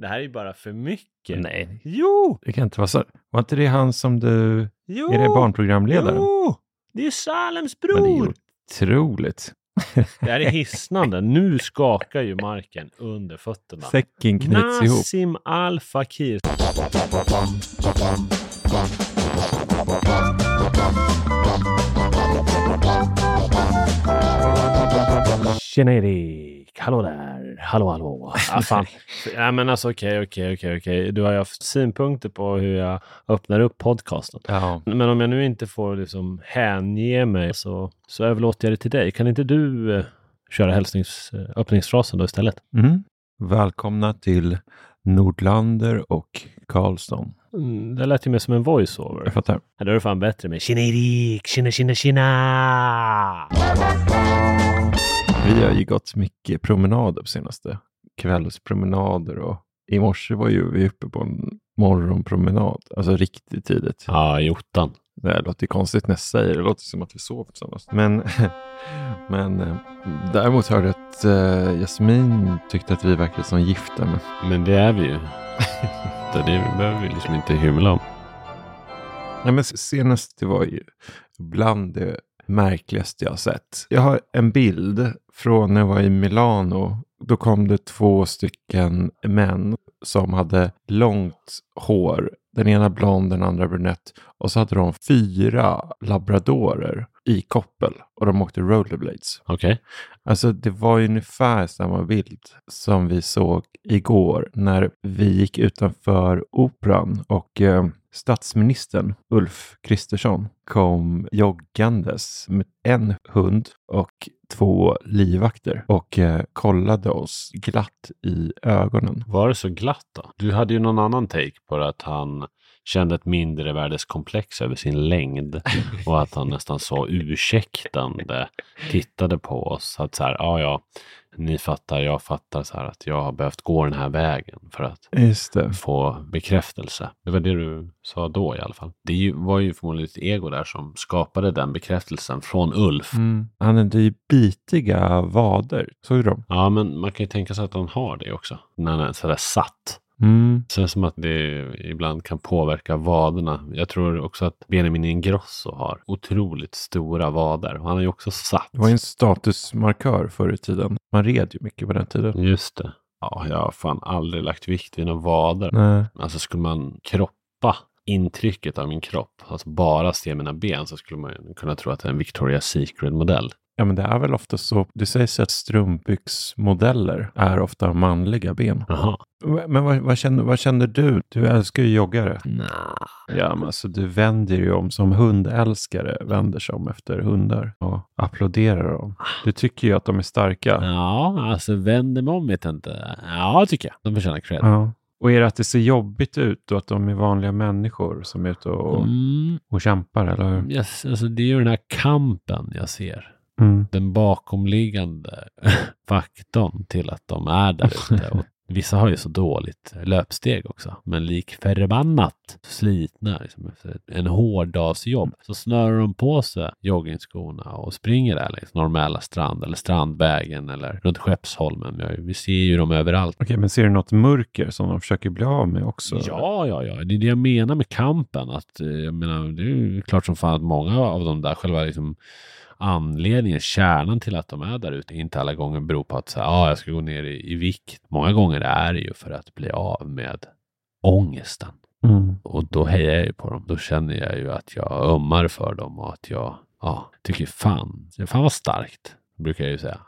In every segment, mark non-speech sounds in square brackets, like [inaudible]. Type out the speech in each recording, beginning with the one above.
Det här är ju bara för mycket. Nej, Jo! det kan inte vara så. Var inte det han som du... Jo! Är det barnprogramledaren? Jo! Det är Salems Men det är ju bror! otroligt. Det här är hisnande. Nu skakar ju marken under fötterna. Säcken knyts ihop. Nassim Al Fakir. Tjena Erik! Hallå där! Hallå hallå! [laughs] Ah, fan. ja, men alltså okej, okej, okej, okej. Du har ju haft synpunkter på hur jag öppnar upp podcasten. Ja. Men om jag nu inte får liksom hänge mig så, så överlåter jag det till dig. Kan inte du eh, köra hälsnings, eh, öppningsfrasen då istället? Mm. Välkomna till Nordlander och Karlsson. Mm, det lät ju mer som en voiceover. Jag fattar. Ja, då är det fan bättre med Tjena Erik! Tjena, tjena, tjena! Vi har ju gått mycket promenader på senaste. Kvällspromenader och i morse var ju vi uppe på en morgonpromenad. Alltså riktigt tidigt. Ja, i ottan. Det låter ju konstigt när jag säger det. Det låter som att vi sover tillsammans. Men, [laughs] men eh, däremot hörde jag att eh, Jasmin tyckte att vi verkade som gifta. Men Men det är vi ju. [laughs] Så det behöver vi liksom inte hymla om. Nej, men senast det var ju bland det märkligaste jag har sett. Jag har en bild från när jag var i Milano. Då kom det två stycken män som hade långt hår. Den ena blond, den andra brunett. Och så hade de fyra labradorer i koppel. Och de åkte rollerblades. Okej. Alltså det var ungefär samma bild som vi såg igår när vi gick utanför operan och eh, statsministern Ulf Kristersson kom joggandes med en hund och två livvakter och eh, kollade oss glatt i ögonen. Var det så glatt då? Du hade ju någon annan take på det, att han kände ett mindre värdeskomplex över sin längd [laughs] och att han nästan så ursäktande tittade på oss. Att så här, ja, ja, ni fattar, jag fattar så här att jag har behövt gå den här vägen för att få bekräftelse. Det var det du sa då i alla fall. Det var ju förmodligen ett ego där som skapade den bekräftelsen från Ulf. Mm. Han hade ju bitiga vader. Såg du dem? Ja, men man kan ju tänka sig att han har det också. När han är sådär satt. Mm. Känns som att det ibland kan påverka vaderna. Jag tror också att Benjamin Ingrosso har otroligt stora vader. Han är ju också satt. Det var en statusmarkör förr i tiden. Man red ju mycket på den tiden. Just det. Ja, jag har fan aldrig lagt vikt vid några vader. Nej. Alltså skulle man kroppa intrycket av min kropp, alltså bara se mina ben, så skulle man kunna tro att det är en Victoria's Secret-modell. Ja, men det är väl ofta så. Det sägs att strumpbyxmodeller är ofta manliga ben. Jaha. Men vad, vad, känner, vad känner du? Du älskar ju joggare. Nej. Ja, men alltså du vänder ju om som hundälskare vänder sig om efter hundar och applåderar dem. Du tycker ju att de är starka. Ja, alltså vänder mig om vet jag inte. Ja, tycker jag. De förtjänar cred. Ja. Och är det att det ser jobbigt ut och att de är vanliga människor som är ute och, Mm, och kämpar, eller yes, alltså det är ju den här kampen jag ser. Mm. Den bakomliggande [laughs] faktorn till att de är där [laughs] ute. Och vissa har ju så dåligt löpsteg också. Men lik förbannat slitna liksom en hårdagsjobb så snörar de på sig joggingskorna och springer där längs Norrmäla strand eller Strandvägen eller runt Skeppsholmen. Vi ser ju dem överallt. Okej, men ser du något mörker som de försöker bli av med också? Ja, ja, ja. Det är det jag menar med kampen. Att, eh, jag menar, det är ju klart som fan att många av de där själva liksom, anledningen, kärnan till att de är där ute, inte alla gånger beror på att så här, ah, jag ska gå ner i, i vikt. Många gånger är det ju för att bli av med ångesten. Mm. Och då hejar jag ju på dem. Då känner jag ju att jag ömmar för dem och att jag ja, tycker fan, fan vad starkt, brukar jag ju säga.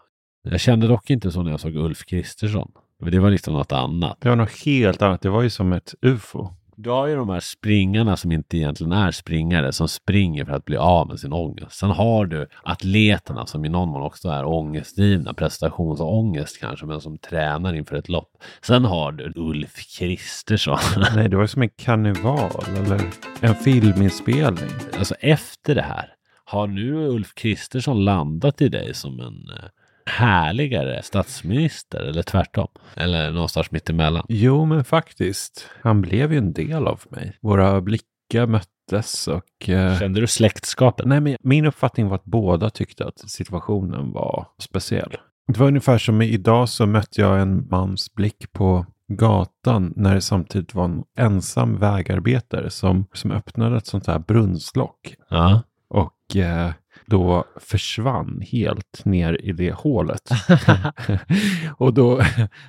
Jag kände dock inte så när jag såg Ulf Kristersson. Det var liksom något annat. Det var något helt annat. Det var ju som ett ufo. Du har ju de här springarna som inte egentligen är springare, som springer för att bli av med sin ångest. Sen har du atleterna som i någon mån också är ångestdrivna, prestationsångest kanske, men som tränar inför ett lopp. Sen har du Ulf Kristersson. [laughs] Nej, det var som en karneval eller en filminspelning. alltså efter det här, har nu Ulf Kristersson landat i dig som en eh, härligare statsminister eller tvärtom? Eller någonstans mittemellan? Jo, men faktiskt. Han blev ju en del av mig. Våra blickar möttes och... Eh, Kände du släktskapet? nej, men min uppfattning var att båda tyckte att situationen var speciell. Det var ungefär som idag så mötte jag en mans blick på gatan när det samtidigt var en ensam vägarbetare som, som öppnade ett sånt här brunnslock. Ja. Och eh, då försvann helt ner i det hålet. [laughs] och då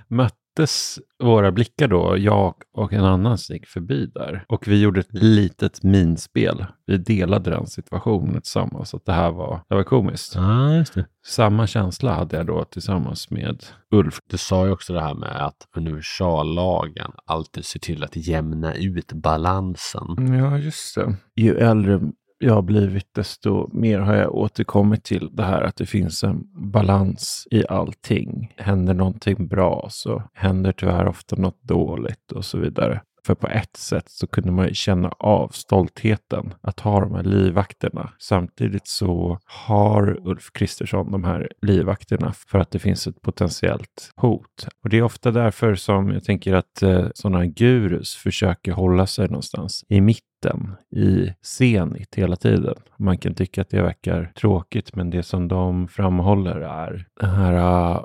möttes våra blickar då, jag och en annan som gick förbi där. Och vi gjorde ett litet minspel. Vi delade den situationen tillsammans. Så att det här var, det var komiskt. det. Samma känsla hade jag då tillsammans med Ulf. Du sa ju också det här med att universallagen alltid ser till att jämna ut balansen. Ja, just det. Ju äldre jag har blivit, desto mer har jag återkommit till det här att det finns en balans i allting. Händer någonting bra så händer tyvärr ofta något dåligt och så vidare. För på ett sätt så kunde man ju känna av stoltheten att ha de här livvakterna. Samtidigt så har Ulf Kristersson de här livvakterna för att det finns ett potentiellt hot. Och det är ofta därför som jag tänker att eh, sådana gurus försöker hålla sig någonstans i mitten i Zenit hela tiden. Man kan tycka att det verkar tråkigt, men det som de framhåller är den här uh,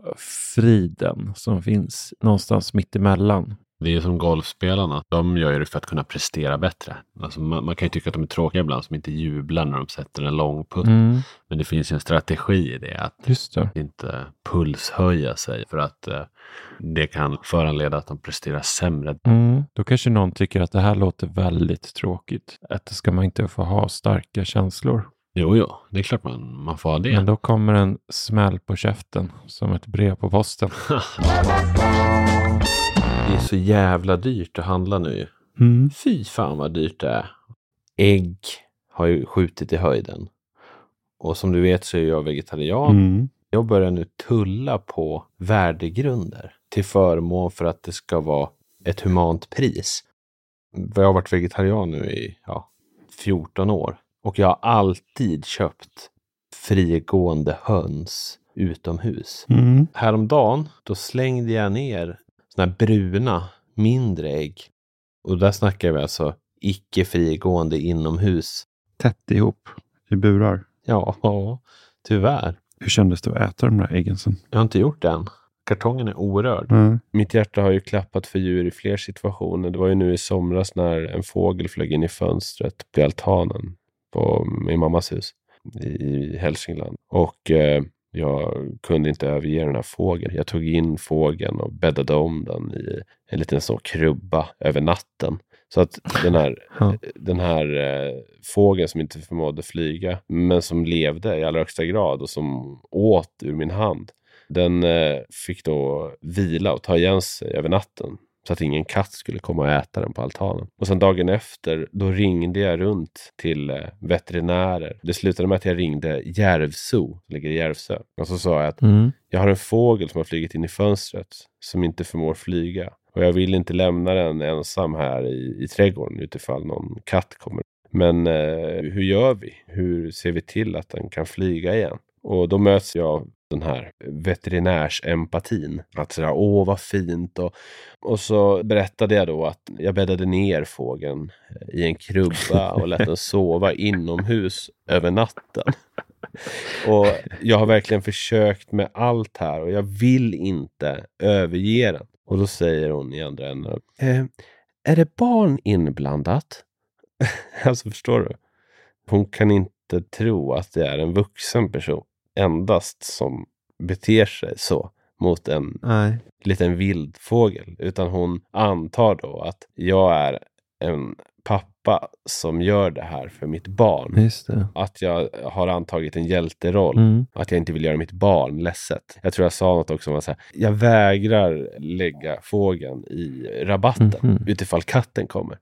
friden som finns någonstans mitt emellan. Det är ju som golfspelarna. De gör ju det för att kunna prestera bättre. Alltså man, man kan ju tycka att de är tråkiga ibland som inte jublar när de sätter en lång putt. Mm, Men det finns ju en strategi i det. Att det. inte pulshöja sig för att eh, det kan föranleda att de presterar sämre. Mm. Då kanske någon tycker att det här låter väldigt tråkigt. Att ska man inte få ha starka känslor. Jo, jo, det är klart man, man får ha det. Men då kommer en smäll på käften som ett brev på posten. [laughs] Det är så jävla dyrt att handla nu. Mm. Fy fan vad dyrt det är. Ägg har ju skjutit i höjden. Och som du vet så är jag vegetarian. Mm. Jag börjar nu tulla på värdegrunder till förmån för att det ska vara ett humant pris. Jag har varit vegetarian nu i ja, 14 år och jag har alltid köpt frigående höns utomhus. Mm. Häromdagen då slängde jag ner såna här bruna mindre ägg. Och där snackar vi alltså icke frigående inomhus. Tätt ihop i burar. Ja, tyvärr. Hur kändes det att äta de där äggen sen? Jag har inte gjort det än. Kartongen är orörd. Mm. Mitt hjärta har ju klappat för djur i fler situationer. Det var ju nu i somras när en fågel flög in i fönstret på altanen på min mammas hus i Hälsingland. Och eh, jag kunde inte överge den här fågeln. Jag tog in fågeln och bäddade om den i en liten sån krubba över natten. Så att den här, [laughs] den här eh, fågeln som inte förmådde flyga, men som levde i allra högsta grad och som åt ur min hand, den eh, fick då vila och ta igen sig över natten så att ingen katt skulle komma och äta den på altanen. Och sen dagen efter, då ringde jag runt till eh, veterinärer. Det slutade med att jag ringde Järvzoo, som ligger i Järvsö. Och så sa jag att Mm. jag har en fågel som har flugit in i fönstret som inte förmår flyga. Och jag vill inte lämna den ensam här i, i trädgården utifall någon katt kommer. Men eh, hur gör vi? Hur ser vi till att den kan flyga igen? Och då möts jag den här veterinärsempatin. Att sådär, åh vad fint. Och, och så berättade jag då att jag bäddade ner fågeln i en krubba och lät den [laughs] sova inomhus över natten. Och jag har verkligen försökt med allt här och jag vill inte överge den. Och då säger hon i andra änden. Eh, är det barn inblandat? [laughs] alltså förstår du? Hon kan inte tro att det är en vuxen person endast som beter sig så mot en Nej. liten vildfågel. Utan hon antar då att jag är en pappa som gör det här för mitt barn. Att jag har antagit en hjälteroll. Mm. Att jag inte vill göra mitt barn ledset. Jag tror jag sa något också om att säga, jag vägrar lägga fågeln i rabatten Mhm. utifall katten kommer.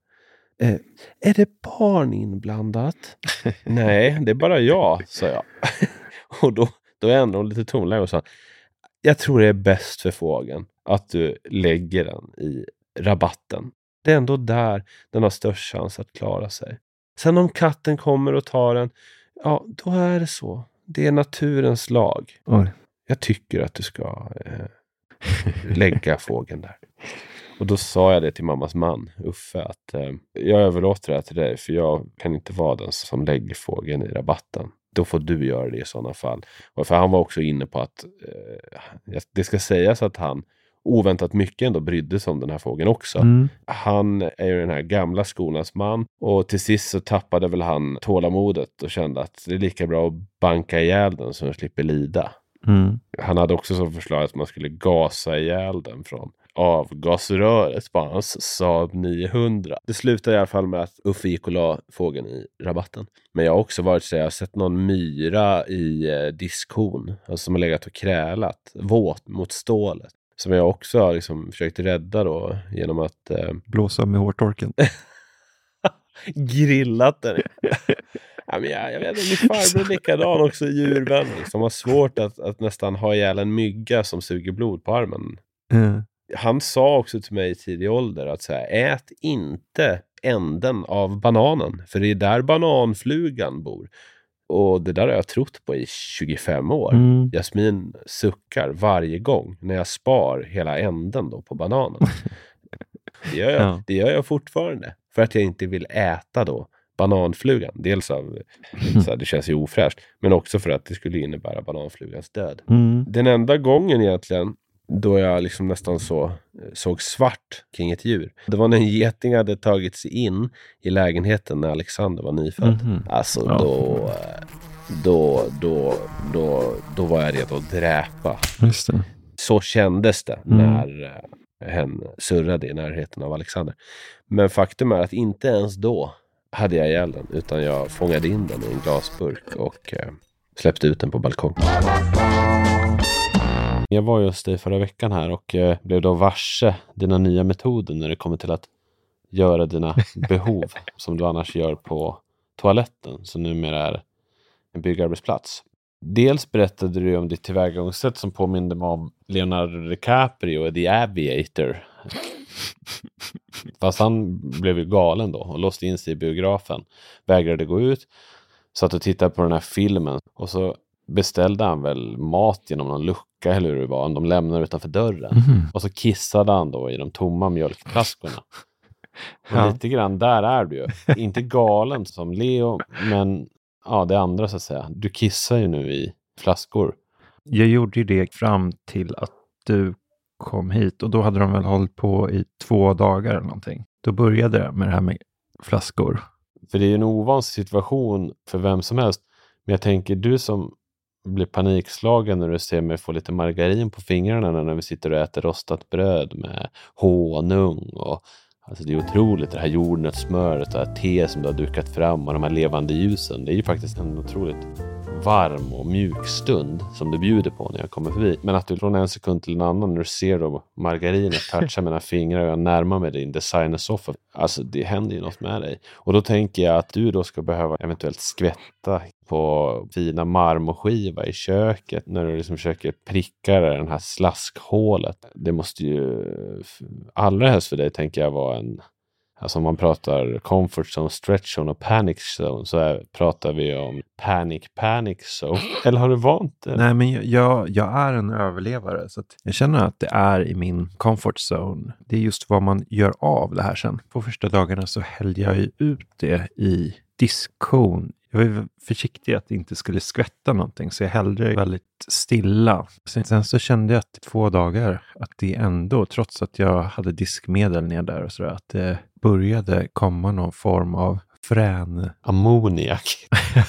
Eh, är det barn inblandat? [laughs] Nej, det är bara jag, sa jag. [laughs] [laughs] och då, då ändrade hon lite tonläge och sa, jag tror det är bäst för fågeln att du lägger den i rabatten. Det är ändå där den har störst chans att klara sig. Sen om katten kommer och tar den, ja, då är det så. Det är naturens lag. Oj. Jag tycker att du ska eh, lägga [laughs] fågeln där. Och då sa jag det till mammas man, Uffe, att eh, jag överlåter det här till dig, för jag kan inte vara den som lägger fågeln i rabatten. Då får du göra det i sådana fall. Och för han var också inne på att eh, det ska sägas att han oväntat mycket ändå brydde sig om den här fågeln också. Mm. Han är ju den här gamla skolans man och till sist så tappade väl han tålamodet och kände att det är lika bra att banka ihjäl den så den slipper lida. Mm. Han hade också som förslag att man skulle gasa ihjäl den från avgasröret på hans Saab 900. Det slutade i alla fall med att Uffe gick och la fågeln i rabatten. Men jag har också varit så jag har sett någon myra i eh, diskhon, alltså som har legat och krälat, våt mot stålet. Som jag också har liksom försökt rädda då genom att eh, [laughs] Blåsa med hårtorken. grillat den. [laughs] ja, men jag, jag vet inte, min farbror är likadan också djurvänlig. Som har svårt att, att nästan ha ihjäl en mygga som suger blod på armen. Mm. Han sa också till mig i tidig ålder att så här, ät inte änden av bananen, för det är där bananflugan bor. Och det där har jag trott på i 25 år. Mm. Jasmin suckar varje gång när jag spar hela änden då på bananen. [laughs] Det gör, jag, Ja. det gör jag fortfarande. För att jag inte vill äta då bananflugan. Dels av, [laughs] så här, det känns ju ofräscht, men också för att det skulle innebära bananflugans död. Mm. Den enda gången egentligen då jag liksom nästan så, såg svart kring ett djur. Det var när en geting hade tagit sig in i lägenheten när Alexander var nyfödd. Mhm. Alltså Ja. då, eh, då, då, då, då var jag redo att dräpa. Så kändes det Mm. när eh, hen surrade i närheten av Alexander. Men faktum är att inte ens då hade jag ihjäl den, utan jag fångade in den i en glasburk och eh, släppte ut den på balkongen. Jag var just dig förra veckan här och eh, blev då varse dina nya metoder när det kommer till att göra dina [laughs] behov som du annars gör på toaletten, som numera är en byggarbetsplats. Dels berättade du om ditt tillvägagångssätt som påminde mig om Leonardo DiCaprio i The Aviator. [laughs] Fast han blev ju galen då och låste in sig i biografen. Vägrade gå ut. Satt och tittade på den här filmen och så beställde han väl mat genom någon lucka eller hur det var. De lämnade utanför dörren. Mhm. Och så kissade han då i de tomma mjölkflaskorna. [laughs] Och Ja. lite grann där är du ju. Inte galen som Leo, men ja, det andra så att säga. Du kissar ju nu i flaskor. Jag gjorde ju det fram till att du kom hit och då hade de väl hållit på i två dagar eller någonting. Då började det med det här med flaskor. För det är ju en ovan situation för vem som helst. Men jag tänker du som blir panikslagen när du ser mig få lite margarin på fingrarna när vi sitter och äter rostat bröd med honung och Alltså det är otroligt det här jordnötssmöret och det här te som du har dukat fram och de här levande ljusen. Det är ju faktiskt en otroligt varm och mjuk stund som du bjuder på när jag kommer förbi. Men att du från en sekund till en annan när du ser då margarinet [laughs] toucha mina fingrar och jag närmar mig din designersoffa. Alltså det händer ju något med dig. Och då tänker jag att du då ska behöva eventuellt skvätta på fina marmorskiva i köket när du liksom försöker pricka den här slaskhålet. Det måste ju allra helst för dig tänker jag vara en Alltså om man pratar comfort zone, stretch zone och panic zone så är, pratar vi om panic panic zone. [laughs] Eller har du vant dig? Nej, men jag- jag, är en överlevare så jag känner att det är i min comfort zone. Det är just vad man gör av det här sen. På första dagarna så hällde jag ju ut det i diskkon. Jag var ju försiktig att det inte skulle skvätta någonting så jag hällde det väldigt stilla. Sen, sen så kände jag att två dagar att det ändå, trots att jag hade diskmedel ner där och sådär, att det började komma någon form av frän Ammoniak.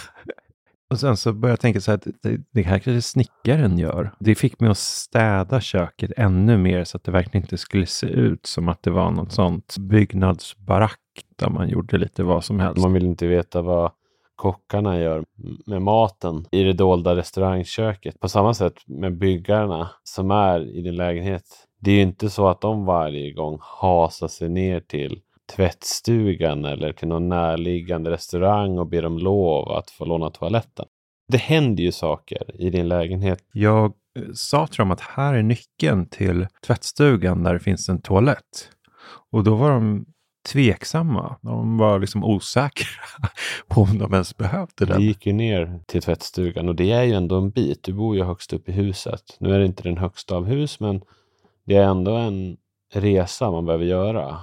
[laughs] och sen så började jag tänka så här, att det, det här kanske snickaren gör. Det fick mig att städa köket ännu mer så att det verkligen inte skulle se ut som att det var något sånt byggnadsbarack där man gjorde lite vad som helst. Man vill inte veta vad kockarna gör med maten i det dolda restaurangköket. På samma sätt med byggarna som är i din lägenhet. Det är ju inte så att de varje gång hasar sig ner till tvättstugan eller till någon närliggande restaurang och ber om lov att få låna toaletten. Det händer ju saker i din lägenhet. Jag eh, sa till dem att här är nyckeln till tvättstugan där det finns en toalett. Och då var de tveksamma. De var liksom osäkra [laughs] på om de ens behövde Vi den. gick ju ner till tvättstugan och det är ju ändå en bit. Du bor ju högst upp i huset. Nu är det inte den högsta av hus, men det är ändå en resa man behöver göra.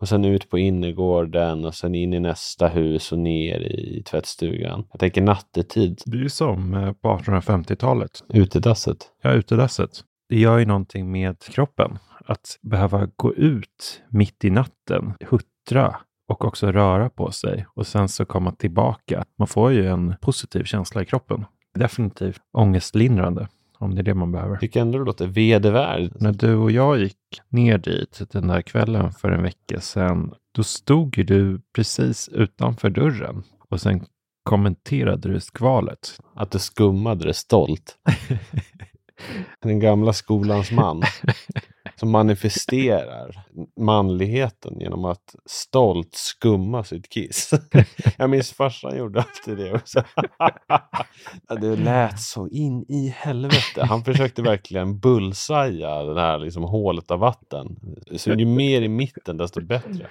Och sen ut på innergården och sen in i nästa hus och ner i tvättstugan. Jag tänker nattetid, Det är ju som eh, på 1850-talet. utedasset. Ja, utedasset. Det gör ju någonting med kroppen. Att behöva gå ut mitt i natten, huttra och också röra på sig och sen så komma tillbaka. Man får ju en positiv känsla i kroppen. Definitivt ångestlindrande om det är det man behöver. Jag tycker ändå det låter vedervärdigt. När du och jag gick ner dit den där kvällen för en vecka sedan, då stod ju du precis utanför dörren och sen kommenterade du skvalet. Att du skummade det stolt. [laughs] Den gamla skolans man [laughs] som manifesterar manligheten genom att stolt skumma sitt kiss. [laughs] Jag minns farsan gjorde alltid det också. [laughs] Det lät så in i helvete. Han försökte verkligen bullsaja det här liksom hålet av vatten. Så ju mer i mitten desto bättre.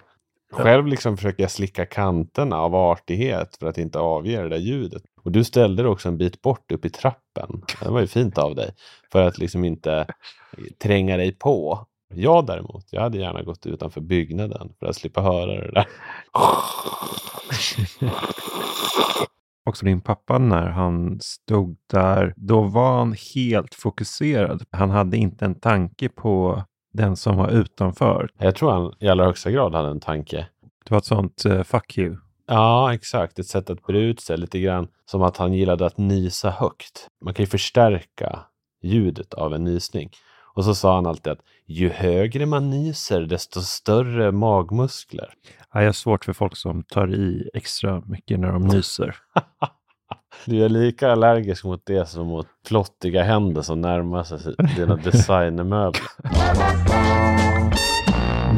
Själv liksom försöker jag slicka kanterna av artighet för att inte avge det där ljudet. Och du ställde dig också en bit bort upp i trappen. Det var ju fint av dig. För att liksom inte tränga dig på. Jag däremot, jag hade gärna gått utanför byggnaden för att slippa höra det där. [laughs] Också din pappa när han stod där, då var han helt fokuserad. Han hade inte en tanke på den som var utanför. Jag tror han i allra högsta grad hade en tanke. Det var ett sånt uh, fuck you. Ja, exakt. Ett sätt att bre ut sig lite grann som att han gillade att nysa högt. Man kan ju förstärka ljudet av en nysning. Och så sa han alltid att ju högre man nyser desto större magmuskler. Ja, jag har svårt för folk som tar i extra mycket när de nyser. [laughs] Du är lika allergisk mot det som mot flottiga händer som närmar sig dina [laughs] designermöbler.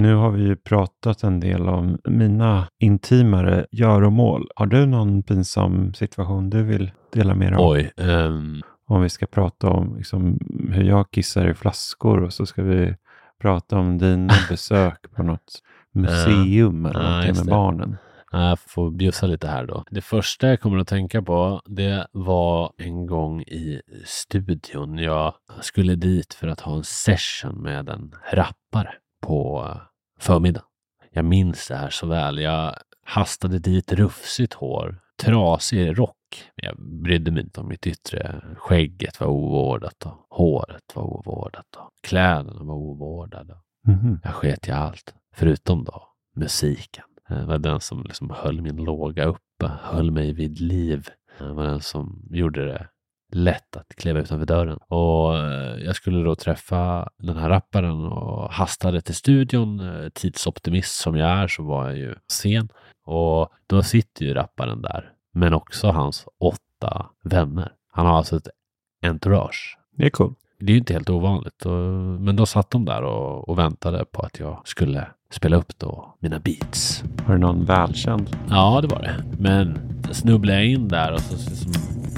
Nu har vi ju pratat en del om mina intimare göromål. Har du någon pinsam situation du vill dela med dig om? Oj. Um... Om vi ska prata om liksom, hur jag kissar i flaskor och så ska vi prata om dina [laughs] besök på något museum eller uh, någonting med barnen. Jag får bjussa lite här då. Det första jag kommer att tänka på, det var en gång i studion. Jag skulle dit för att ha en session med en rappare på förmiddagen. Jag minns det här så väl. Jag hastade dit rufsigt hår, trasig rock. Jag brydde mig inte om mitt yttre. Skägget var ovårdat och håret var ovårdat och kläderna var ovårdade. Mm. Jag sket i allt, förutom då musiken. Det var den som liksom höll min låga uppe, höll mig vid liv. Det var den som gjorde det lätt att kliva utanför dörren. Och eh, jag skulle då träffa den här rapparen och hastade till studion. Tidsoptimist som jag är så var jag ju sen. Och då sitter ju rapparen där, men också hans åtta vänner. Han har alltså ett entourage. Det är coolt. Det är ju inte helt ovanligt. Men då satt de där och, och väntade på att jag skulle spela upp då mina beats. Var det någon välkänd? Ja, det var det. Men snubblade jag in där och så, så, så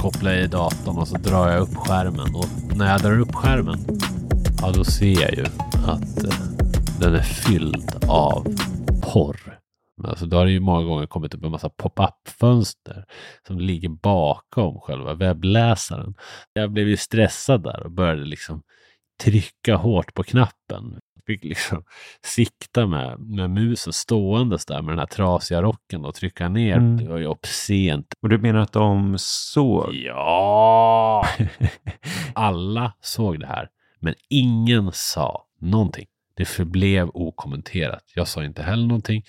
kopplar jag i datorn och så drar jag upp skärmen. Och när jag drar upp skärmen, ja då ser jag ju att eh, den är fylld av porr. Alltså då har det ju många gånger kommit upp en massa pop-up-fönster som ligger bakom själva webbläsaren. Jag blev ju stressad där och började liksom trycka hårt på knappen fick liksom [laughs] sikta med, med musen ståendes där med den här trasiga rocken och trycka ner. Mm. Det var ju obscent. Och du menar att de såg? Ja! [laughs] Alla såg det här, men ingen sa någonting. Det förblev okommenterat. Jag sa inte heller någonting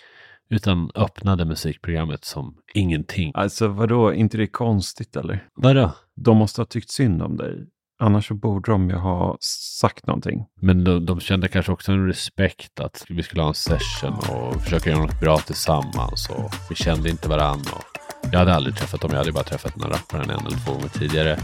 utan öppnade musikprogrammet som ingenting. Alltså vadå, inte det konstigt eller? Vadå? De måste ha tyckt synd om dig. Annars så borde de ju ha sagt någonting. Men de, de kände kanske också en respekt att vi skulle ha en session och försöka göra något bra tillsammans. Och vi kände inte varandra. jag hade aldrig träffat dem. Jag hade bara träffat den här rapparen en eller två gånger tidigare.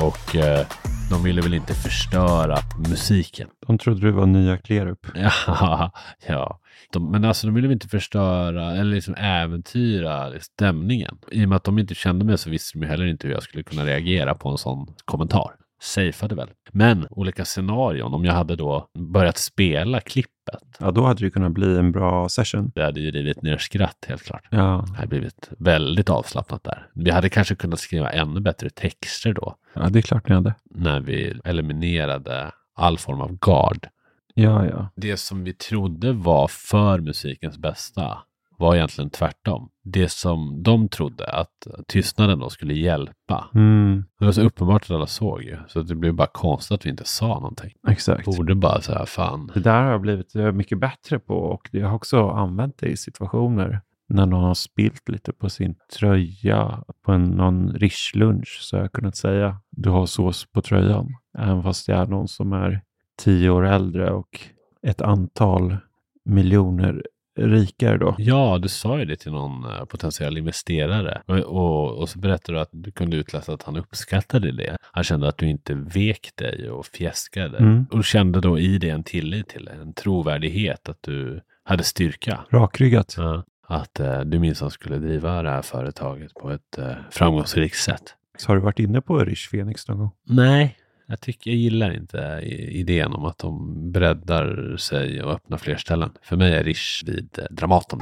Och eh, de ville väl inte förstöra musiken. De trodde du var nya Klerup. [laughs] Ja, ja. De, men alltså de ville väl inte förstöra eller liksom äventyra stämningen. I och med att de inte kände mig så visste de ju heller inte hur jag skulle kunna reagera på en sån kommentar safeade väl. Men olika scenarion, om jag hade då börjat spela klippet. Ja, då hade det kunnat bli en bra session. Det hade ju rivit ner skratt helt klart. Ja. Det hade blivit väldigt avslappnat där. Vi hade kanske kunnat skriva ännu bättre texter då. Ja, det är klart ni hade. När vi eliminerade all form av gard. Ja, ja. Det som vi trodde var för musikens bästa var egentligen tvärtom. Det som de trodde att tystnaden då skulle hjälpa. Mm, Det var så uppenbart att alla såg ju. Så det blev bara konstigt att vi inte sa någonting. exakt. Borde bara säga fan. Det där har jag blivit mycket bättre på och jag har också använt det i situationer när någon har spilt lite på sin tröja på en, någon rish-lunch så har jag kunnat säga du har sås på tröjan. Även fast det är någon som är tio år äldre och ett antal miljoner rikare då. Ja, du sa ju det till någon eh, potentiell investerare. Och, och, och så berättade du att du kunde utläsa att han uppskattade det. Han kände att du inte vek dig och fjäskade. Mm. Och kände då i det en tillit till det, en trovärdighet att du hade styrka. Rakryggat. Ja. Att eh, du minsann skulle driva det här företaget på ett eh, framgångsrikt sätt. Så har du varit inne på Rish Phoenix någon gång? Nej, jag, tycker, jag gillar inte idén om att de breddar sig och öppnar fler ställen. För mig är Rish vid eh, Dramaten.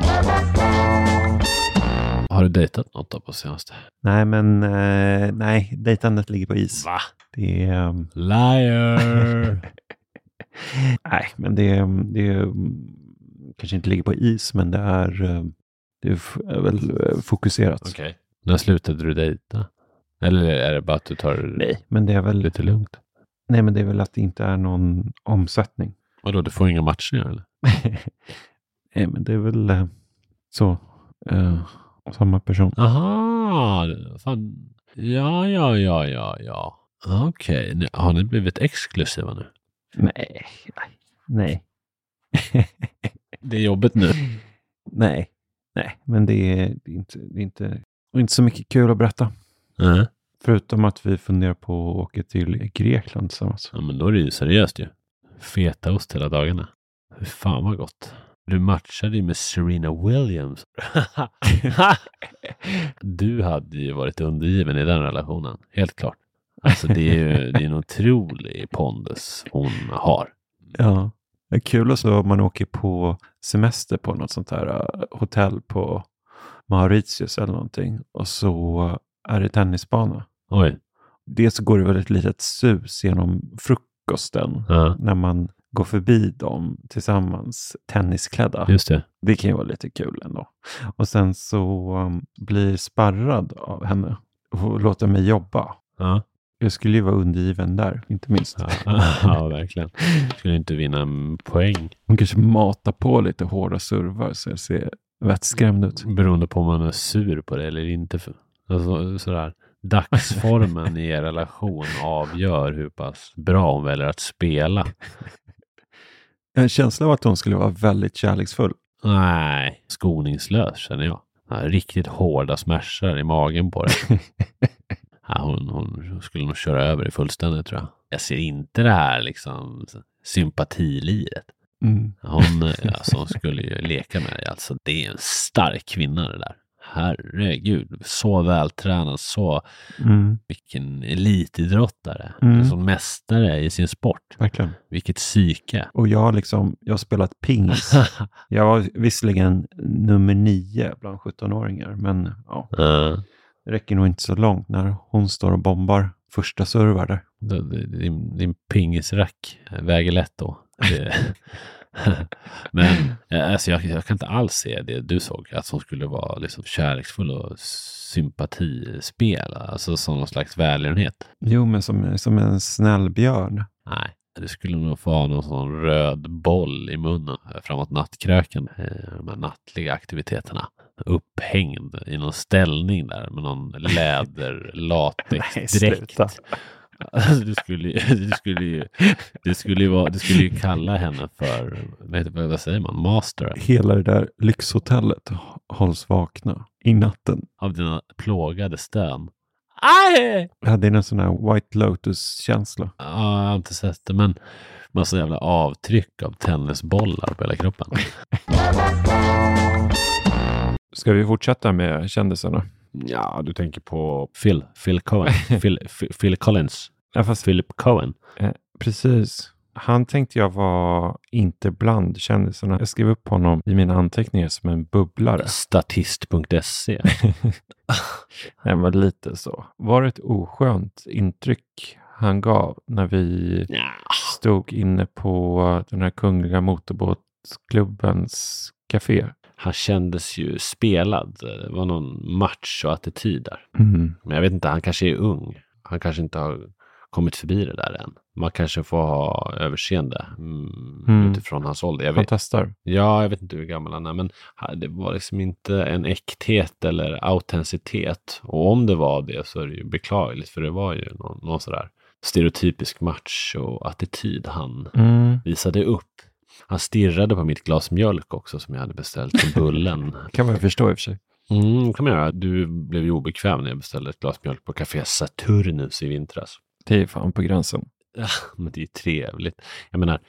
Har du dejtat något då på senaste? Nej, men eh, nej, dejtandet ligger på is. Va? Det är, ehm, Liar! [laughs] nej, men det, är- det är, mm, kanske inte ligger på is, men det är, eh, det är väl eh, fokuserat. Okej. När slutade du dejta? Eller är det bara att du tar Nej, men det är väl lite lugnt? Nej, men det är väl att det inte är någon omsättning. Vadå, du får inga matchningar eller? [laughs] Nej, men det är väl eh, så. Eh, samma person. Aha, fan. Ja, ja, ja, ja, ja. Okej, Ni- har ni blivit exklusiva nu? Nej, nej, [laughs] Det är jobbigt nu. nej, nej, men det är, det är inte, det är inte, och inte så mycket kul att berätta. Nej. Förutom att vi funderar på att åka till Grekland tillsammans. Ja, men då är det ju seriöst ju. Fetaost hela dagarna. Fy fan vad gott. Du matchade ju med Serena Williams. [laughs] du hade ju varit undergiven i den relationen. Helt klart. Alltså det är ju det är en otrolig pondus hon har. Ja, det är kul och så om man åker på semester på något sånt här eh, hotell på Mauritius eller någonting och så är det tennisbana. Oj. Dels så går det väl ett litet sus genom frukosten Ja, när man går förbi dem tillsammans tennisklädda. just det. Det kan ju vara lite kul ändå. Och sen så um, blir sparrad av henne och låter mig jobba. Ja, Jag skulle ju vara undergiven där, inte minst. ja, [laughs] ja verkligen. Skulle inte vinna en poäng. Hon kanske matar på lite hårda servar så jag ser vettskrämd ut. Beroende på om man är sur på det eller inte. För- Alltså, sådär. Dagsformen i er relation avgör hur pass bra hon väljer att spela. En känsla av att hon skulle vara väldigt kärleksfull. Nej, skoningslös känner jag. Ja, riktigt hårda smärtor i magen på det. [laughs] Ja, hon, hon skulle nog köra över det fullständigt tror jag. Jag ser inte det här liksom sympatiliret. Mm. Hon, [laughs] alltså, hon skulle ju leka med dig. Alltså, det är en stark kvinna det där. Herregud, så vältränad, så Mm, vilken elitidrottare. Mm. Som mästare i sin sport. verkligen. Vilket psyke. Och jag har liksom, jag har spelat pingis. [laughs] Jag var visserligen nummer nio bland 17-åringar, men ja, Ja. det räcker nog inte så långt när hon står och bombar första servar där. Din, din pingisrack väger lätt då. [laughs] [laughs] Men eh, alltså jag, jag kan inte alls se det du såg, att hon skulle vara liksom kärleksfull och sympatispel, alltså som någon slags välgörenhet. Jo, men som, som en snäll björn. Nej, du skulle nog få ha någon sån röd boll i munnen eh, framåt nattkröken. eh, De här nattliga aktiviteterna. Upphängd i någon ställning där med någon läder latexdräkt. [laughs] Alltså, du skulle, ju- du skulle ju, du skulle ju, vara, du skulle ju kalla henne för, vad, vad säger man, master Hela det där lyxhotellet hålls vakna i natten. av dina plågade stön. Aj! Jag hade en sån här White Lotus-känsla. Ja, jag har inte sett det, men massa jävla avtryck av tennisbollar på hela kroppen. Ska vi fortsätta med kändisarna? Ja, du tänker på Phil, Phil Cohen, [laughs] Phil, Phil, Collins, Ja, fast Philip Cohen. precis. Han tänkte jag var inte bland kändisarna. Jag skrev upp honom i mina anteckningar som en bubblare. Statist.se. [laughs] Nej, men lite så. Var det ett oskönt intryck han gav när vi Ja. stod inne på den här Kungliga Motorbåtsklubbens café? Han kändes ju spelad. Det var någon macho-attityd där. Mm. Men jag vet inte, han kanske är ung. Han kanske inte har kommit förbi det där än. Man kanske får ha överseende mm, Mm. utifrån hans ålder. Jag vet, testar. ja, jag vet inte hur gammal han är, men det var liksom inte en äkthet eller autenticitet. Och om det var det så är det ju beklagligt, för det var ju någon, någon sådär stereotypisk macho-attityd han Mm. visade upp. Han stirrade på mitt glas mjölk också som jag hade beställt som bullen. [laughs] Kan man förstå i och för sig. Mm, kan man göra. Du blev ju obekväm när jag beställde ett glas mjölk på Café Saturnus i vintras. Det är fan på gränsen. Ja, men det är trevligt. Jag menar,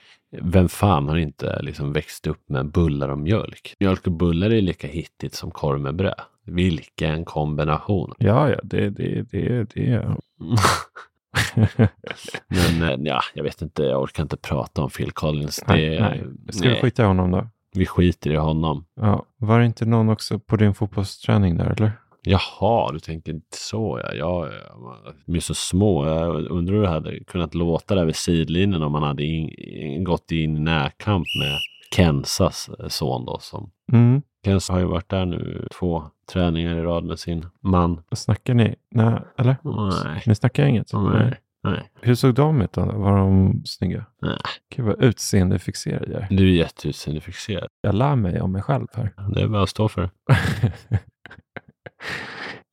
vem fan har inte liksom växt upp med bullar och mjölk? Mjölk och bullar är lika hittigt som korv med bröd. Vilken kombination! Ja, ja, det, det, det, det. [laughs] [laughs] Men eh, ja, jag vet inte, jag orkar inte prata om Phil Collins. Det, nej, nej. Ska nej, skita i honom då? vi skiter i honom. Ja. Var det inte någon också på din fotbollsträning där eller? Jaha, du tänker inte så ja. ja, ja. De är så små. Jag undrar hur det hade kunnat låta där vid sidlinjen om man hade in, gått in i närkamp med Kensas son då. Som, Mm. Kensa har ju varit där nu två träningar i rad med sin man. Snackar ni? Nej, eller? Nej, Ni snackar inget? nej, nej. Hur såg de ut då? Var de snygga? Nej. Gud vad utseendefixerad jag är. Du är jätteutseendefixerad. Jag lär mig om mig själv här. Det är bara att stå för det. [laughs]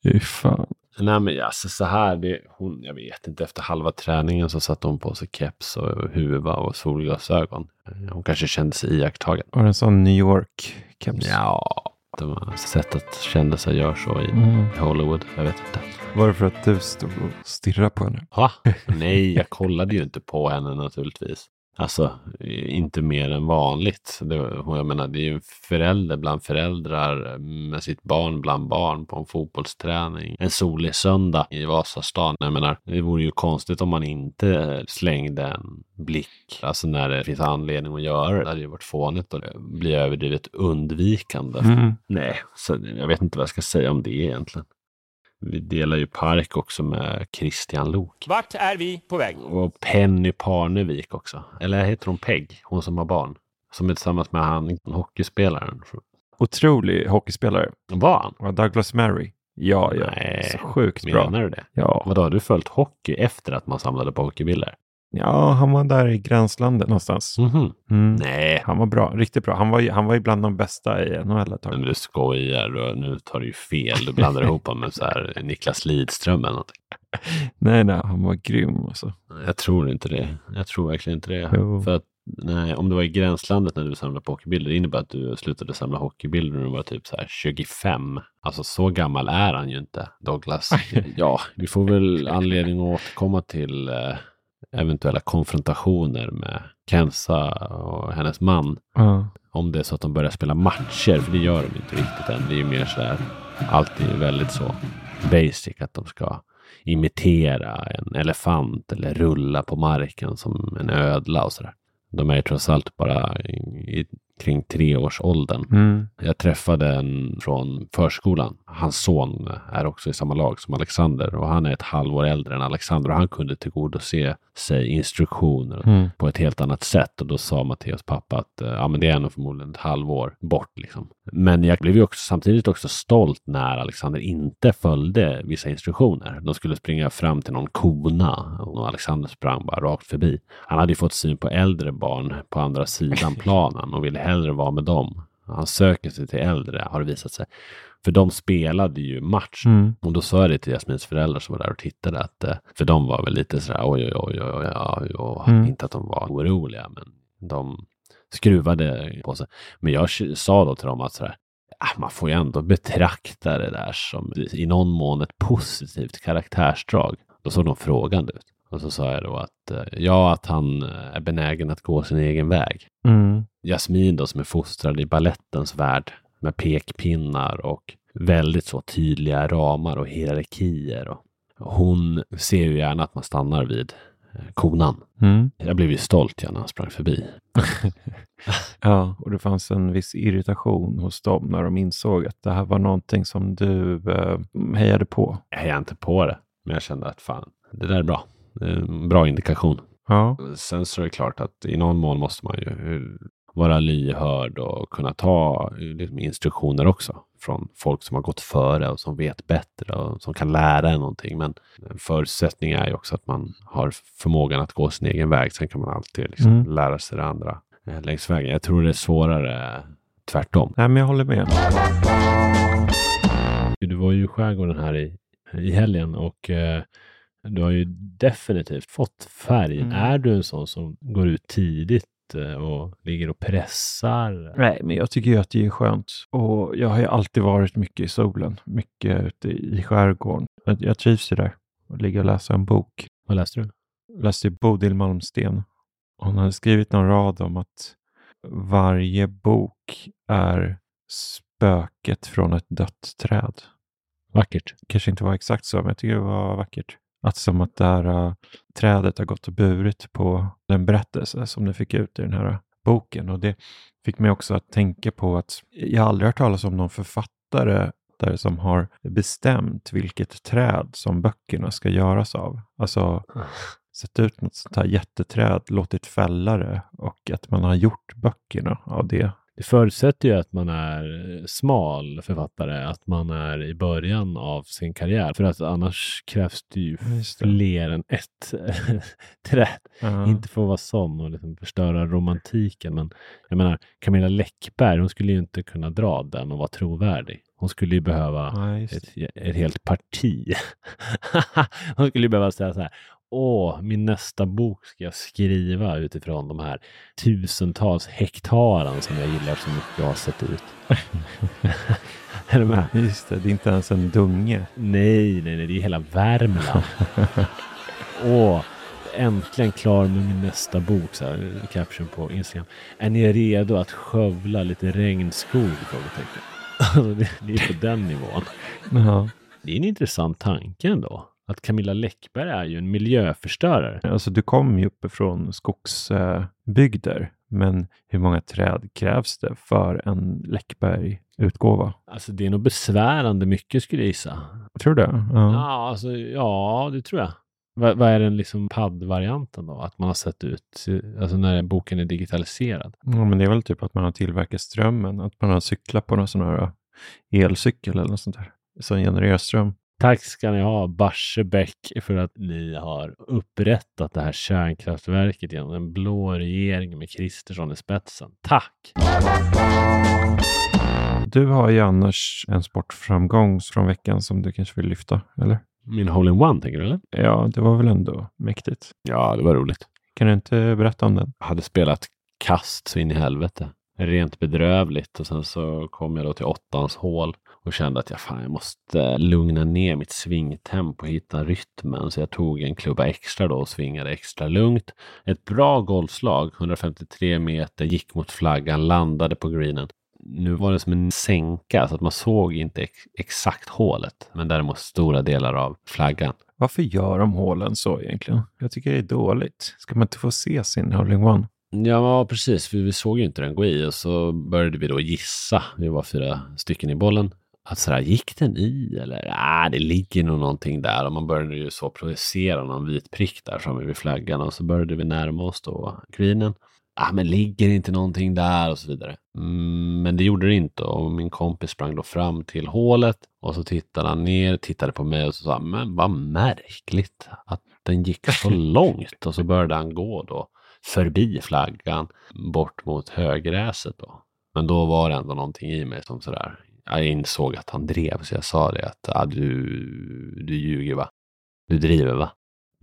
Fy fan. Nej men alltså så här, det, hon, jag vet inte, efter halva träningen så satte hon på sig keps och huva och solglasögon. Hon kanske kände sig iakttagen. Var det en sån New York-keps? Ja, det var sätt att kändisar gör så i Mm. Hollywood. Jag vet inte. Var det för att du stod och stirrade på henne? Va? [laughs] Nej, jag kollade ju inte på henne naturligtvis. Alltså, inte mer än vanligt. Det, jag menar, det är ju en förälder bland föräldrar med sitt barn bland barn på en fotbollsträning. En solig söndag i Vasastan. Jag menar, det vore ju konstigt om man inte slängde en blick. Alltså när det finns anledning att göra det. Det hade ju varit fånigt och bli överdrivet undvikande. Mm. Nej, så jag vet inte vad jag ska säga om det egentligen. Vi delar ju park också med Christian Lok. Vart är vi på väg? Och Penny Parnevik också. Eller heter hon Peg? Hon som har barn. Som är tillsammans med han hockeyspelaren. Otrolig hockeyspelare. Var han? Douglas Murray. Ja, ja. Nej, Så sjukt bra. Menar du det? Ja. Vadå, har du följt hockey efter att man samlade på hockeybilder? Ja, han var där i gränslandet någonstans. Mhm. Mm. Nej, Han var bra, riktigt bra. Han var, han var ju bland de bästa i NHL ett men tag. du skojar. och Nu tar du ju fel. Du blandar ihop honom med så här Niklas Lidström eller någonting. [laughs] Nej, nej, han var grym alltså. Jag tror inte det. Jag tror verkligen inte det. Jo. För att, nej, om det var i gränslandet när du samlade på hockeybilder, det innebär att du slutade samla hockeybilder när du var typ så här 25. Alltså så gammal är han ju inte, Douglas. [laughs] ja, vi får väl anledning att återkomma till eh, eventuella konfrontationer med Kensa och hennes man. Ja. Om det är så att de börjar spela matcher, för det gör de inte riktigt än. Det är ju mer så här, alltid väldigt så basic att de ska imitera en elefant eller rulla på marken som en ödla och sådär. De är ju trots allt bara i, kring treårsåldern. Mm. Jag träffade en från förskolan. Hans son är också i samma lag som Alexander och han är ett halvår äldre än Alexander och han kunde tillgodose sig instruktioner Mm. på ett helt annat sätt. Och då sa Matteus pappa att eh, ja, men det är nog förmodligen ett halvår bort. Liksom. Men jag blev ju också, samtidigt också stolt när Alexander inte följde vissa instruktioner. De skulle springa fram till någon kona och Alexander sprang bara rakt förbi. Han hade ju fått syn på äldre barn på andra sidan [laughs] planen och ville hellre vara med dem. Han söker sig till äldre har det visat sig. För de spelade ju match. Mm. Och då sa jag det till Jasmins föräldrar som var där och tittade att eh, för de var väl lite sådär oj oj oj oj, oj, oj. Mm. inte att de var oroliga men de skruvade på sig. Men jag sa då till dem att sådär, ah, man får ju ändå betrakta det där som i någon mån ett positivt karaktärsdrag. Då såg de frågande ut. Och så sa jag då att eh, ja, att han eh, är benägen att gå sin egen väg. Mm. Jasmin då som är fostrad i ballettens värld med pekpinnar och väldigt så tydliga ramar och hierarkier. Och hon ser ju gärna att man stannar vid eh, konan. Mm. Jag blev ju stolt när han sprang förbi. [laughs] Ja, och det fanns en viss irritation hos dem när de insåg att det här var någonting som du eh, hejade på. Jag hejade inte på det, men jag kände att fan, det där är bra. En bra indikation. Ja. Sen så är det klart att i någon mån måste man ju, vara lyhörd och kunna ta liksom, instruktioner också från folk som har gått före och som vet bättre och som kan lära en någonting. Men förutsättningen är ju också att man har förmågan att gå sin egen väg. Sen kan man alltid liksom Mm. lära sig det andra eh, längs vägen. Jag tror det är svårare tvärtom. Nej, men jag håller med. Du var ju i skärgården här i, i helgen och eh, du har ju definitivt fått färg. Mm. Är du en sån som går ut tidigt eh, och ligger och pressar? Nej, men jag tycker ju att det är skönt. Och jag har ju alltid varit mycket i solen, mycket ute i skärgården. Jag, trivs ju där och ligga och läsa en bok. Vad läste du? Jag läste Bodil Malmsten. Hon hade skrivit någon rad om att varje bok är spöket från ett dött träd. Vackert. kanske inte var exakt så, men jag tycker det var vackert. Att som att det här äh, trädet har gått och burit på den berättelse som du fick ut i den här äh, boken. Och det fick mig också att tänka på att jag aldrig hört talas om någon författare där som har bestämt vilket träd som böckerna ska göras av. Alltså [laughs] sätta ut något sånt här jätteträd, låtit fälla det och att man har gjort böckerna av det. Det förutsätter ju att man är smal författare, att man är i början av sin karriär. För att annars krävs det ju fler än ett [laughs] träd. Ja. Inte för att vara sån och liksom förstöra romantiken. Men jag menar, Camilla Läckberg, hon skulle ju inte kunna dra den och vara trovärdig. Hon skulle ju behöva Ja, ett, ett helt parti. [laughs] hon skulle ju behöva säga så här. Åh, min nästa bok ska jag skriva utifrån de här tusentals hektaren som jag gillar så mycket och har sett ut. [laughs] är du med? Just det, det är inte ens en dunge. Nej, nej, nej, det är hela Värmland. [laughs] Åh, äntligen klar med min nästa bok, så här, caption på Instagram. Är ni redo att skövla lite regnskog? Alltså, det, [laughs] det är på den nivån. Ja. Det är en intressant tanke ändå. Att Camilla Läckberg är ju en miljöförstörare. Alltså du kommer ju uppifrån skogsbygder, men hur många träd krävs det för en Läckberg-utgåva? Alltså det är nog besvärande mycket skulle jag gissa. Tror du det? Ja. Ja, alltså, ja det tror jag. Vad, vad är den liksom padd-varianten då? Att man har sett ut, alltså när boken är digitaliserad. ja, men det är väl typ att man har tillverkat strömmen, att man har cyklat på någon sån här elcykel eller något sånt där som genererar ström. Tack ska ni ha Barsebäck för att ni har upprättat det här kärnkraftverket genom en blå regering med Kristersson i spetsen. Tack! Du har ju annars en sportframgång från veckan som du kanske vill lyfta, eller? Min hole-in-one tänker du eller? Ja, det var väl ändå mäktigt. Ja, det var roligt. Kan du inte berätta om den? Jag hade spelat kast så in i helvete. Rent bedrövligt och sen så kom jag då till åttans hål och kände att jag, fan, jag måste lugna ner mitt svingtempo och hitta rytmen. Så jag tog en klubba extra då och svingade extra lugnt. Ett bra golfslag, 153 meter, gick mot flaggan, landade på greenen. Nu var det som en sänka så att man såg inte ex exakt hålet, men däremot stora delar av flaggan. Varför gör de hålen så egentligen? Jag tycker det är dåligt. Ska man inte få se sin hole-in-one? Ja, precis. För vi såg ju inte den gå i och så började vi då gissa. Vi var fyra stycken i bollen. Att sådär, gick den i eller? Ja, det ligger nog någonting där. Och man började ju så projicera någon vit prick där framme vid flaggan och så började vi närma oss då greenen. Ah, men ligger inte någonting där och så vidare. Mm, men det gjorde det inte och min kompis sprang då fram till hålet och så tittade han ner, tittade på mig och så sa men vad märkligt att den gick så [laughs] långt och så började han gå då förbi flaggan bort mot högräset då. Men då var det ändå någonting i mig som sådär, jag insåg att han drev så jag sa det att ah, du, du ljuger va? Du driver va?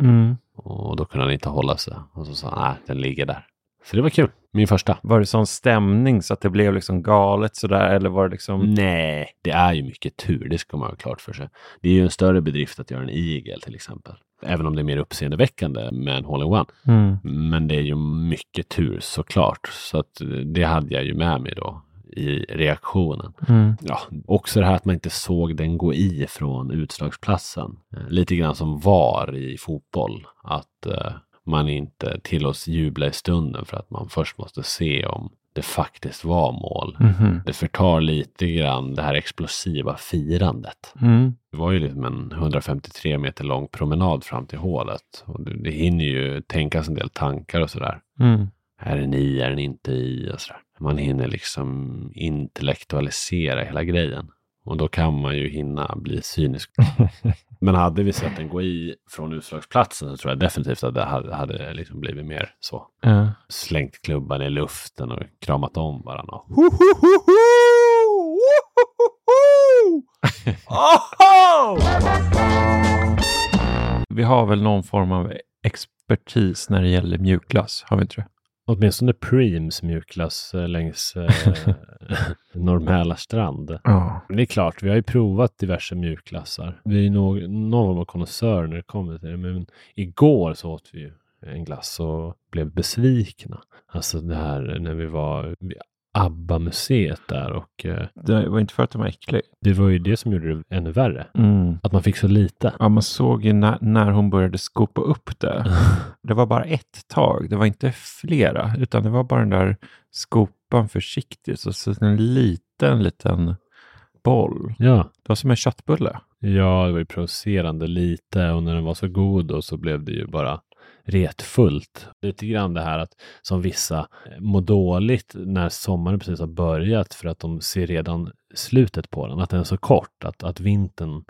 Mm. Och då kunde han inte hålla sig och så sa han, nej den ligger där. Så det var kul, min första. Var det sån stämning så att det blev liksom galet sådär eller var det liksom? Nej, det är ju mycket tur, det ska man ha klart för sig. Det är ju en större bedrift att göra en igel till exempel. Även om det är mer uppseendeväckande med en hole-in-one. Mm. Men det är ju mycket tur såklart. Så att det hade jag ju med mig då i reaktionen. Mm. Ja, också det här att man inte såg den gå i från utslagsplatsen. Eh, Lite grann som VAR i fotboll. Att eh, man inte tillåts jubla i stunden för att man först måste se om det faktiskt var mål. Mhm. Det förtar lite grann det här explosiva firandet. Mm. Det var ju liksom en 153 meter lång promenad fram till hålet. Och det, det hinner ju tänkas en del tankar och sådär. Mm. Är den i, är den inte i och sådär. Man hinner liksom intellektualisera hela grejen. Och då kan man ju hinna bli cynisk. [laughs] Men hade vi sett den gå i från utslagsplatsen så tror jag definitivt att det hade, hade liksom blivit mer så. Ja. Slängt klubban i luften och kramat om varandra. [laughs] Vi har väl någon form av expertis när det gäller mjukglass, har vi inte det? Åtminstone Preems mjukglass eh, längs eh, [laughs] Norr strand. Ja. Men det är klart, vi har ju provat diverse mjukglassar. Vi är nog någon form av konnässör när det kommer till det. Men igår så åt vi ju en glass och blev besvikna. Alltså det här när vi var vid ABBA-museet där och eh, Det var inte för att den var äcklig. det var ju det som gjorde det ännu värre. Mm. Att man fick så lite. Ja, man såg ju när, när hon började skopa upp det. [laughs] Det var bara ett tag, det var inte flera, utan det var bara den där skopan försiktigt. Så, så en liten, liten boll. Ja, Det var som en köttbulle. Ja, det var ju provocerande lite och när den var så god då så blev det ju bara retfullt. Lite grann det här att som vissa eh, mår dåligt när sommaren precis har börjat för att de ser redan slutet på den, att den är så kort, att, att vintern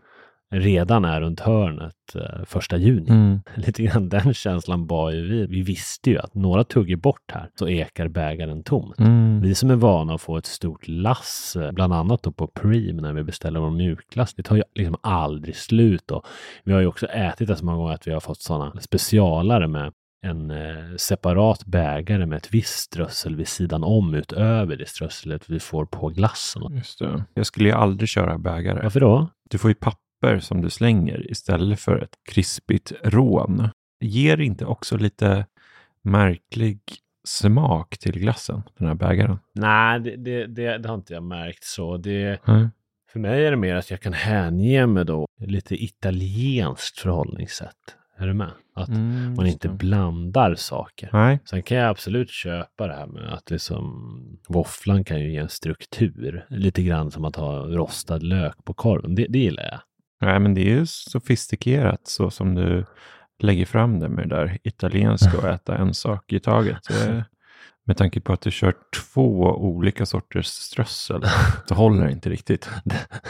redan är runt hörnet eh, första juni. Mm. [laughs] Lite grann den känslan var ju vi. Vi visste ju att några tuggar bort här så ekar bägaren tomt. Mm. Vi som är vana att få ett stort lass, eh, bland annat då på Preem när vi beställer vår mjukglass, det tar ju liksom aldrig slut. Och vi har ju också ätit det så många gånger att vi har fått sådana specialare med en eh, separat bägare med ett visst strössel vid sidan om utöver det strösslet vi får på glassen. Just det. Jag skulle ju aldrig köra bägare. Varför då? Du får ju papper som du slänger istället för ett krispigt rån. Ger inte också lite märklig smak till glassen, den här bägaren? Nej, det, det, det, det har inte jag märkt så. Det, Nej. för mig är det mer att jag kan hänge mig då lite italienskt förhållningssätt. Är du med? Att Mm, man inte det. blandar saker. Nej. Sen kan jag absolut köpa det här med att liksom våfflan kan ju ge en struktur. Lite grann som att ha rostad lök på korven. Det, det gillar jag. Nej, men det är ju sofistikerat så som du lägger fram det med det där italienska och [laughs] äta en sak i taget. Med tanke på att du kör två olika sorters strössel [laughs] så håller det inte riktigt.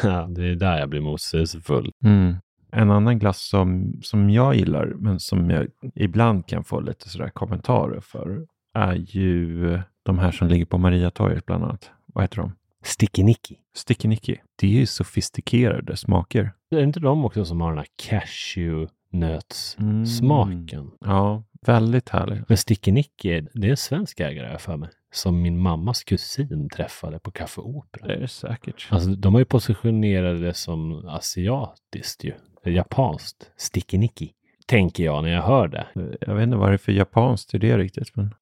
Ja, det är där jag blir motsägelsefull. Mm. En annan glass som, som jag gillar, men som jag ibland kan få lite sådär kommentarer för, är ju de här som ligger på Mariatorget bland annat. Vad heter de? Sticky Nicky. Sticky Nicky. Det är ju sofistikerade smaker. Är det inte de också som har den här cashewnötssmaken? Ja, väldigt härlig. Men Sticky Nicky, det är en svensk ägare jag för mig. Som min mammas kusin träffade på Café Opera. Det är det säkert. Alltså, de har ju positionerat det som asiatiskt ju. Japanskt. Sticky Nicky. Tänker jag när jag hör det. Jag vet inte vad det är för japanskt i det riktigt. Men... [laughs]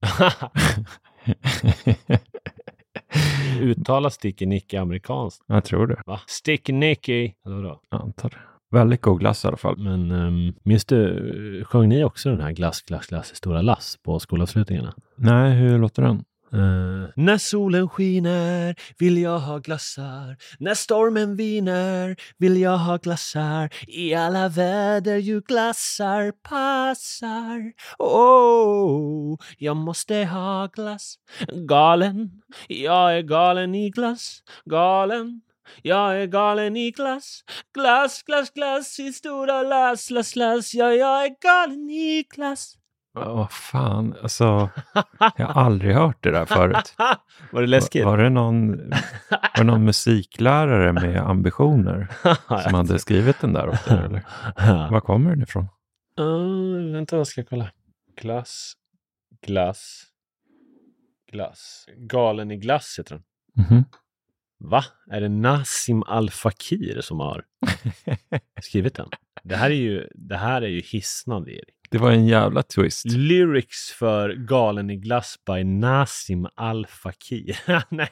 [laughs] Uttala Sticky Nicky amerikanskt. jag tror det. Va? Sticky Nicky. Eller vadå? Jag antar det. Väldigt god glass i alla fall. Men um, minns du, sjöng ni också den här glass, glass, glass i stora lass på skolavslutningarna? Nej, hur låter den? Uh. när solen skiner vill jag ha glassar. När stormen viner vill jag ha glassar. I alla väder ju glassar passar. Oh, jag måste ha glass. Galen, jag är galen i glass. Galen, jag är galen i glass. Glass, glass, glass i stora lass, lass, lass Ja, jag är galen i glass. Ja, Vad fan, alltså. Jag har aldrig hört det där förut. [laughs] Var det läskigt? Var det någon, var det någon musiklärare med ambitioner [laughs] som hade skrivit den där åt er? Eller? [laughs] Var kommer den ifrån? Uh, vänta, jag ska kolla. Glass, glass, glass. Galen i glass heter den. Mhm. Va? Är det Nassim Al Fakir som har skrivit den? Det här är ju, det här är ju hisnande, Erik. Det var en jävla twist. Lyrics för Galen i glass by Nassim Al Fakir. [laughs] Nej,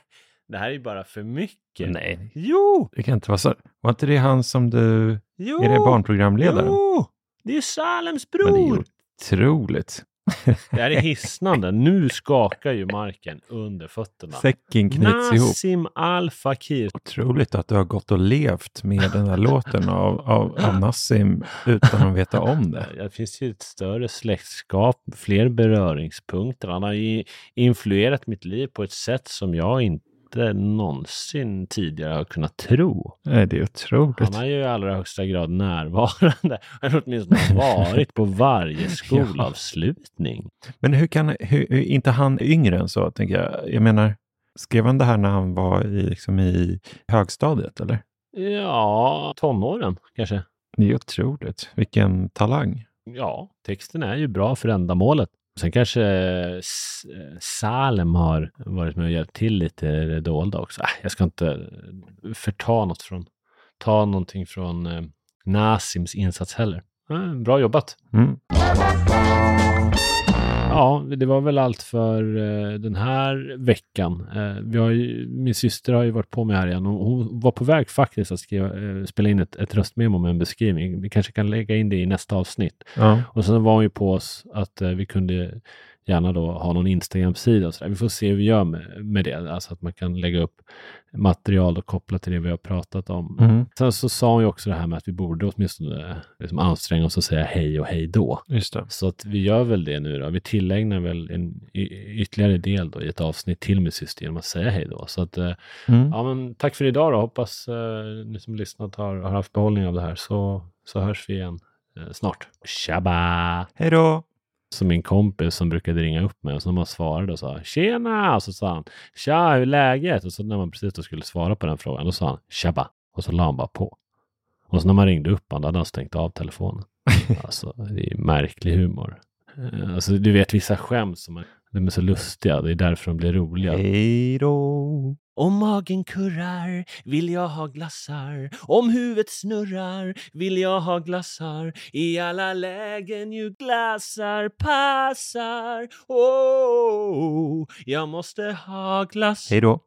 det här är ju bara för mycket. Nej, Jo! det kan inte vara så. Var inte det han som du... Jo! Är det barnprogramledaren? Jo! Det är Salems Men det är bror! otroligt. Det här är hisnande. Nu skakar ju marken under fötterna. Säcken knyts ihop. Nassim Al Fakir. Otroligt att du har gått och levt med den här låten av, av, av Nassim utan att veta om det. [laughs] Det finns ju ett större släktskap, fler beröringspunkter. Han har ju influerat mitt liv på ett sätt som jag inte någonsin tidigare har kunnat tro. Nej, det är otroligt. Han har ju i allra högsta grad närvarande. [laughs] Han har åtminstone varit på varje [laughs] skolavslutning. Men hur kan, hur, inte han yngre än så, tänker jag. Jag menar, skrev han det här när han var i, liksom i högstadiet, eller? Ja, tonåren kanske. Det är otroligt. Vilken talang. Ja, texten är ju bra för ändamålet. Sen kanske eh, Salem har varit med och hjälpt till lite i det dolda också. Ah, jag ska inte förta något från, ta någonting från eh, Nasims insats heller. Eh, bra jobbat! Mm. Ja, det var väl allt för uh, den här veckan. Uh, vi har ju, min syster har ju varit på mig här igen och hon var på väg faktiskt att skriva, uh, spela in ett, ett röstmemo med en beskrivning. Vi kanske kan lägga in det i nästa avsnitt. Ja. Och sen var hon ju på oss att vi kunde gärna då ha någon Instagram-sida och sådär. Vi får se hur vi gör med, med det, alltså att man kan lägga upp material och koppla till det vi har pratat om. Mm. Sen så sa hon ju också det här med att vi borde åtminstone liksom anstränga oss och säga hej och hej då. Just det. Så att vi gör väl det nu då. Vi tillägnar väl en ytterligare del då i ett avsnitt till med syster genom att säga hej då. Så att, mm. ja men tack för idag då. Hoppas eh, ni som lyssnat har, har haft behållning av det här så, så hörs vi igen eh, snart. Tjaba! Hej då! Så min kompis som brukade ringa upp mig och så när man svarade och sa tjena och så sa han tja hur är läget? Och så när man precis då skulle svara på den frågan då sa han tjaba och så la han bara på. Och så när man ringde upp honom då hade han stängt av telefonen. [laughs] alltså det är märklig humor. Alltså du vet vissa skämt som är, de är så lustiga. Det är därför de blir roliga. Hej då! Om magen kurrar vill jag ha glassar Om huvudet snurrar vill jag ha glassar I alla lägen ju glassar passar oh. Jag måste ha glass Hej då!